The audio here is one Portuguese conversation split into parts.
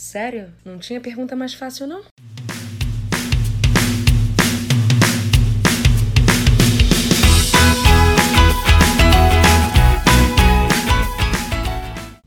Sério? Não tinha pergunta mais fácil, não?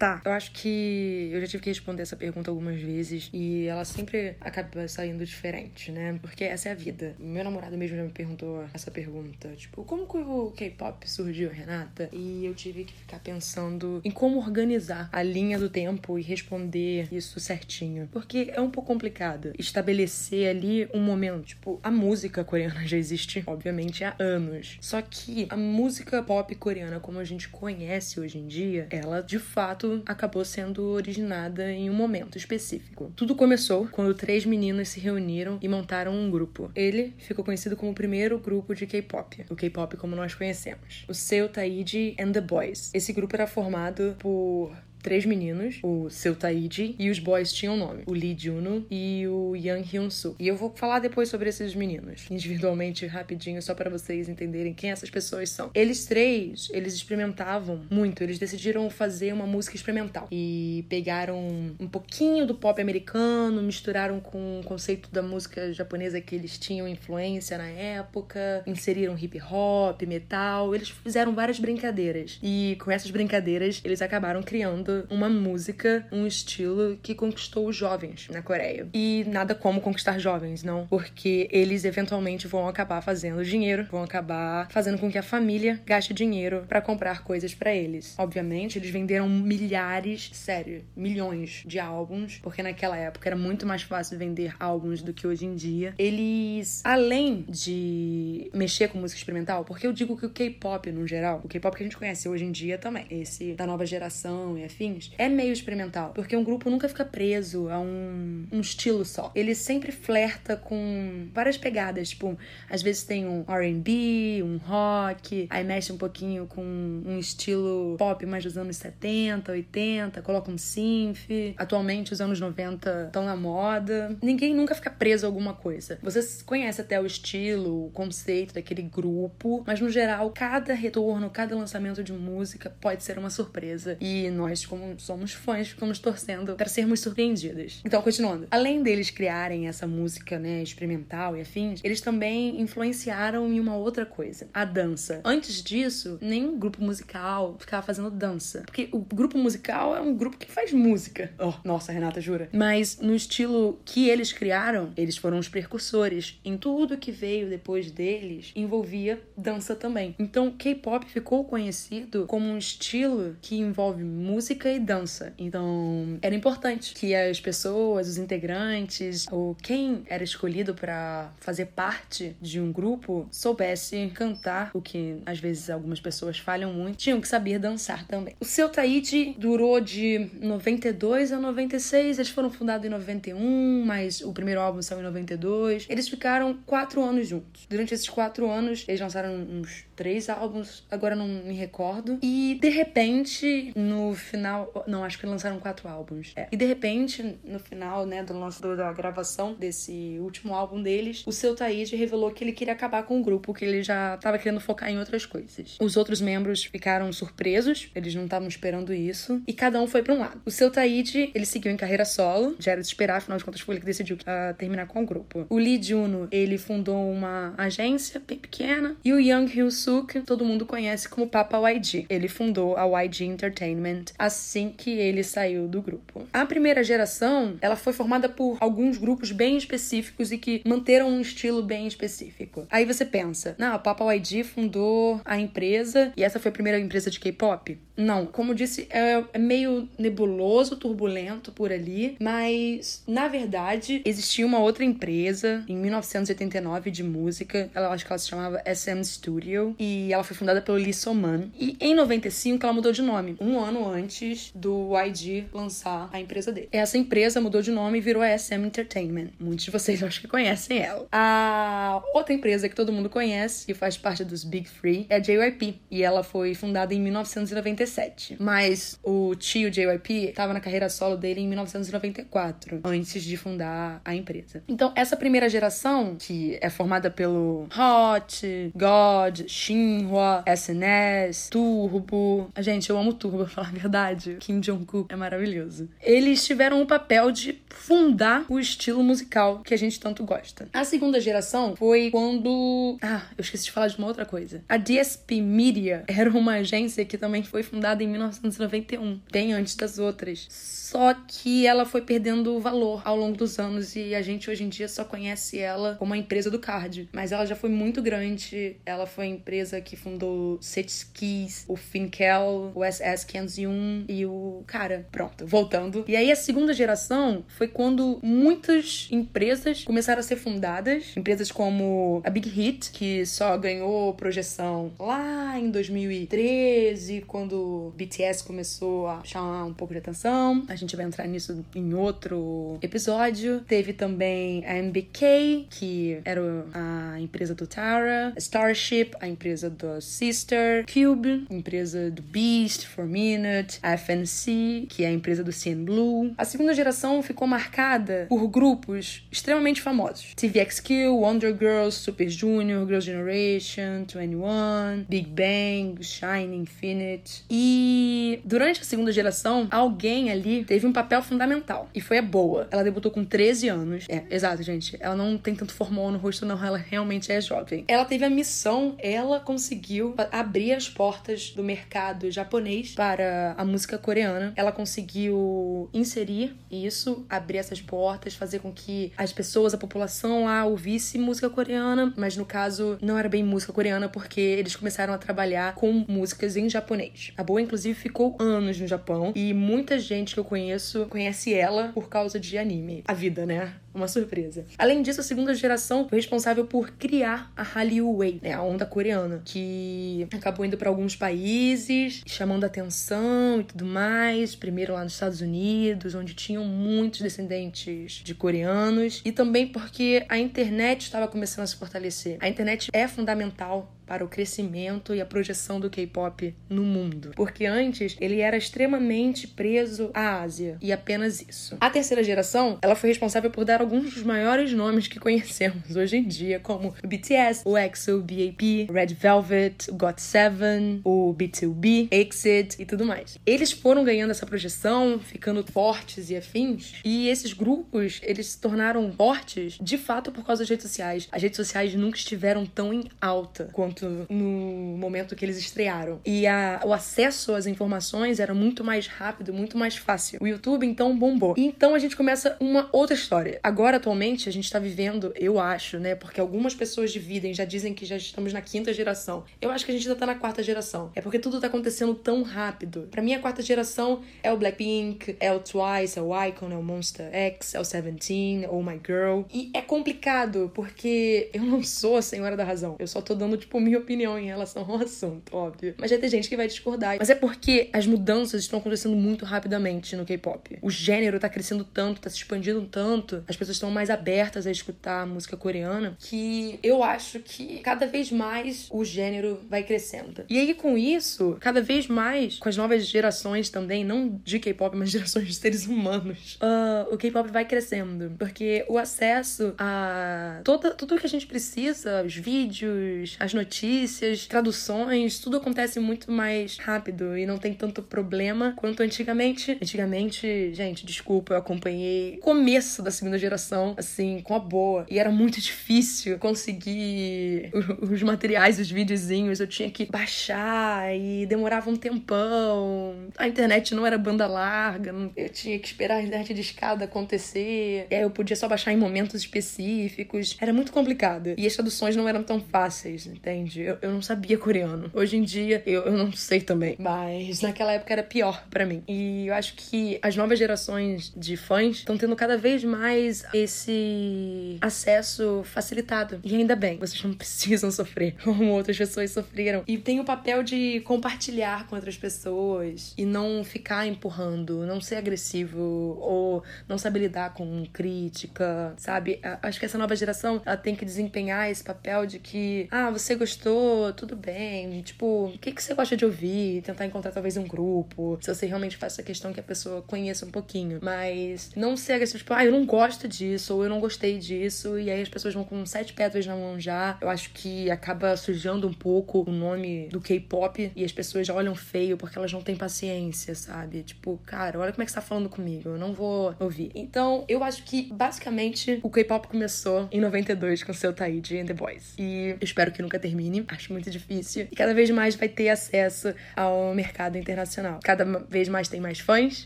Tá, eu acho que eu já tive que responder essa pergunta algumas vezes e ela sempre acaba saindo diferente, né? Porque essa é a vida. Meu namorado mesmo já me perguntou essa pergunta, tipo, como que o K-pop surgiu, Renata? E eu tive que ficar pensando em como organizar a linha do tempo e responder isso certinho. Porque é um pouco complicado estabelecer ali um momento. Tipo, a música coreana já existe, obviamente, há anos. Só que a música pop coreana, como a gente conhece hoje em dia, ela de fato acabou sendo originada em um momento específico. Tudo começou quando três meninas se reuniram e montaram um grupo. Ele ficou conhecido como o primeiro grupo de K-pop, o K-pop como nós conhecemos, o Seo Taiji and the Boys. Esse grupo era formado por três meninos, o Seu Taiji, e os boys tinham nome, o Lee Juno e o Yang Hyun-soo. E eu vou falar depois sobre esses meninos, individualmente, rapidinho, só para vocês entenderem quem essas pessoas são. Eles três, eles experimentavam muito, eles decidiram fazer uma música experimental e pegaram um pouquinho do pop americano, misturaram com o conceito da música japonesa que eles tinham influência na época, inseriram hip hop, metal, eles fizeram várias brincadeiras. E com essas brincadeiras, eles acabaram criando uma música, um estilo que conquistou os jovens na Coreia. E nada como conquistar jovens, não, porque eles eventualmente vão acabar fazendo dinheiro, vão acabar fazendo com que a família gaste dinheiro para comprar coisas para eles. Obviamente, eles venderam milhares, sério, milhões de álbuns, porque naquela época era muito mais fácil vender álbuns do que hoje em dia. Eles, além de mexer com música experimental, porque eu digo que o K-pop no geral, o K-pop que a gente conhece hoje em dia também, esse da nova geração e afim, é meio experimental. Porque um grupo nunca fica preso a um, um estilo só. Ele sempre flerta com várias pegadas. Tipo, às vezes tem um RB, um rock, aí mexe um pouquinho com um estilo pop mais dos anos 70, 80, coloca um synth. Atualmente, os anos 90 estão na moda. Ninguém nunca fica preso a alguma coisa. Você conhece até o estilo, o conceito daquele grupo, mas no geral, cada retorno, cada lançamento de música pode ser uma surpresa. E nós, somos fãs, ficamos torcendo para sermos surpreendidas. Então, continuando. Além deles criarem essa música, né, experimental e afins, eles também influenciaram em uma outra coisa, a dança. Antes disso, nenhum grupo musical ficava fazendo dança, porque o grupo musical é um grupo que faz música. Oh, nossa, Renata, jura. Mas no estilo que eles criaram, eles foram os precursores. Em tudo que veio depois deles, envolvia dança também. Então, K-pop ficou conhecido como um estilo que envolve música música e dança. Então, era importante que as pessoas, os integrantes, ou quem era escolhido para fazer parte de um grupo, soubesse cantar, o que às vezes algumas pessoas falham muito, tinham que saber dançar também. O seu Taíde durou de 92 a 96, eles foram fundados em 91, mas o primeiro álbum saiu em 92. Eles ficaram quatro anos juntos. Durante esses quatro anos, eles lançaram uns três álbuns, agora não me recordo. E de repente, no final. Não, acho que lançaram quatro álbuns. É. E de repente, no final, né, do lance da gravação desse último álbum deles, o seu Taíde revelou que ele queria acabar com o grupo, que ele já tava querendo focar em outras coisas. Os outros membros ficaram surpresos, eles não estavam esperando isso, e cada um foi para um lado. O seu Taíde, ele seguiu em carreira solo, já era de esperar, afinal de contas foi ele que decidiu uh, terminar com o grupo. O Lee Juno, ele fundou uma agência bem pequena, e o Young Hyun Suk, todo mundo conhece como Papa YG. Ele fundou a YG Entertainment assim que ele saiu do grupo. A primeira geração, ela foi formada por alguns grupos bem específicos e que manteram um estilo bem específico. Aí você pensa, não, a Papa YG fundou a empresa e essa foi a primeira empresa de K-pop? Não, como disse, é, é meio nebuloso, turbulento por ali, mas na verdade existia uma outra empresa em 1989 de música, ela acho que ela se chamava SM Studio e ela foi fundada pelo Lee Soman. E em 95 ela mudou de nome, um ano antes do YG lançar a empresa dele. Essa empresa mudou de nome e virou a SM Entertainment. Muitos de vocês acho que conhecem ela. A outra empresa que todo mundo conhece e faz parte dos Big Three é a JYP e ela foi fundada em 1990 97. Mas o tio JYP estava na carreira solo dele em 1994, antes de fundar a empresa. Então, essa primeira geração, que é formada pelo Hot, God, Shinhwa, SNS, Turbo. Gente, eu amo Turbo, pra falar a verdade. Kim Jong-kook é maravilhoso. Eles tiveram o papel de fundar o estilo musical que a gente tanto gosta. A segunda geração foi quando. Ah, eu esqueci de falar de uma outra coisa. A DSP Media era uma agência que também foi fundada em 1991, bem antes das outras só que ela foi perdendo valor ao longo dos anos e a gente hoje em dia só conhece ela como a empresa do card. Mas ela já foi muito grande. Ela foi a empresa que fundou Setskis, o Finkel, o SS501 e o. Cara, pronto, voltando. E aí a segunda geração foi quando muitas empresas começaram a ser fundadas. Empresas como a Big Hit, que só ganhou projeção lá em 2013, quando BTS começou a chamar um pouco de atenção. A gente vai entrar nisso em outro episódio. Teve também a MBK, que era a empresa do Tara, Starship, a empresa do Sister, Cube, empresa do Beast, For Minute, a FNC, que é a empresa do CN Blue. A segunda geração ficou marcada por grupos extremamente famosos. TVXQ, Wonder Girls, Super Junior, Girls' Generation, 21, Big Bang, Shine Infinite. E durante a segunda geração, alguém ali teve um papel fundamental. E foi a boa. Ela debutou com 13 anos. É, exato, gente. Ela não tem tanto formal no rosto, não. Ela realmente é jovem. Ela teve a missão, ela conseguiu abrir as portas do mercado japonês para a música coreana. Ela conseguiu inserir isso, abrir essas portas, fazer com que as pessoas, a população lá ouvisse música coreana, mas no caso não era bem música coreana porque eles começaram a trabalhar com músicas em japonês. A Boa, inclusive, ficou anos no Japão e muita gente que eu conheço conhece ela por causa de anime. A vida, né? Uma surpresa. Além disso, a segunda geração foi responsável por criar a Hallyu Wave, né, a onda coreana, que acabou indo para alguns países, chamando atenção e tudo mais. Primeiro lá nos Estados Unidos, onde tinham muitos descendentes de coreanos, e também porque a internet estava começando a se fortalecer. A internet é fundamental para o crescimento e a projeção do K-pop no mundo. Porque antes ele era extremamente preso à Ásia e apenas isso. A terceira geração, ela foi responsável por dar alguns dos maiores nomes que conhecemos hoje em dia, como o BTS, o EXO, o BAP, Red Velvet, o GOT7, o B2B, EXIT e tudo mais. Eles foram ganhando essa projeção, ficando fortes e afins, e esses grupos, eles se tornaram fortes de fato por causa das redes sociais. As redes sociais nunca estiveram tão em alta quanto no momento que eles estrearam. E a, o acesso às informações era muito mais rápido, muito mais fácil. O YouTube, então, bombou. E então a gente começa uma outra história. Atualmente, a gente tá vivendo, eu acho, né? Porque algumas pessoas dividem, já dizem que já estamos na quinta geração. Eu acho que a gente ainda tá na quarta geração. É porque tudo tá acontecendo tão rápido. Para mim, a quarta geração é o Blackpink, é o Twice, é o Icon, é o Monster X, é o Seventeen, Oh My Girl. E é complicado, porque eu não sou a senhora da razão. Eu só tô dando, tipo, minha opinião em relação ao assunto, óbvio. Mas já tem gente que vai discordar. Mas é porque as mudanças estão acontecendo muito rapidamente no K-pop. O gênero tá crescendo tanto, tá se expandindo tanto, as pessoas estão mais abertas a escutar música coreana, que eu acho que cada vez mais o gênero vai crescendo. E aí, com isso, cada vez mais, com as novas gerações também, não de K-pop, mas gerações de seres humanos, uh, o K-pop vai crescendo. Porque o acesso a toda, tudo que a gente precisa, os vídeos, as notícias, traduções, tudo acontece muito mais rápido e não tem tanto problema quanto antigamente. Antigamente, gente, desculpa, eu acompanhei o começo da segunda geração, assim, com a boa. E era muito difícil conseguir os materiais, os videozinhos. Eu tinha que baixar e demorava um tempão. A internet não era banda larga, eu tinha que esperar a internet de escada acontecer. E aí eu podia só baixar em momentos específicos. Era muito complicado. E as traduções não eram tão fáceis, entende? Eu, eu não sabia coreano. Hoje em dia, eu, eu não sei também. Mas naquela época era pior para mim. E eu acho que as novas gerações de fãs estão tendo cada vez mais esse acesso facilitado. E ainda bem, vocês não precisam sofrer como outras pessoas sofreram. E tem o papel de compartilhar com outras pessoas e não ficar empurrando, não ser agressivo ou não saber lidar com crítica, sabe? Acho que essa nova geração ela tem que desempenhar esse papel de que, ah, você gostou tudo bem. Tipo, o que, que você gosta de ouvir? Tentar encontrar talvez um grupo. Se você realmente faz essa questão que a pessoa conheça um pouquinho. Mas não ser assim, tipo, ah, eu não gosto disso, ou eu não gostei disso. E aí as pessoas vão com sete pedras na mão já. Eu acho que acaba sujando um pouco o nome do K-pop e as pessoas já olham feio porque elas não têm paciência, sabe? Tipo, cara, olha como é que você tá falando comigo. Eu não vou ouvir. Então, eu acho que basicamente o K-pop começou em 92 com seu Taiji and the Boys. E espero que nunca termine. Acho muito difícil. E cada vez mais vai ter acesso ao mercado internacional. Cada vez mais tem mais fãs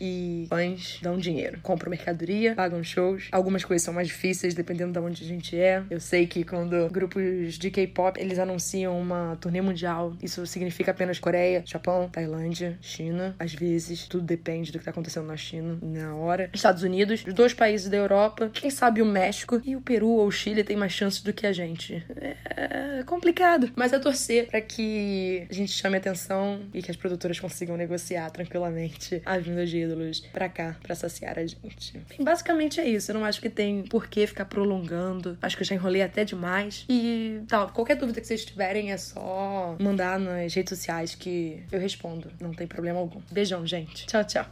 e fãs dão dinheiro. Compram mercadoria, pagam shows. Algumas coisas são mais difíceis dependendo de onde a gente é. Eu sei que quando grupos de K-pop eles anunciam uma turnê mundial, isso significa apenas Coreia, Japão, Tailândia, China. Às vezes, tudo depende do que tá acontecendo na China na hora. Estados Unidos, os dois países da Europa, quem sabe o México e o Peru ou o Chile tem mais chances do que a gente. É complicado, mas é torcer para que a gente chame atenção e que as produtoras consigam negociar tranquilamente a vinda de ídolos pra cá, pra saciar a gente. Bem, basicamente é isso. Eu não acho que tem por que ficar prolongando. Acho que eu já enrolei até demais. E tal, qualquer dúvida que vocês tiverem é só mandar nas redes sociais que eu respondo. Não tem problema algum. Beijão, gente. Tchau, tchau.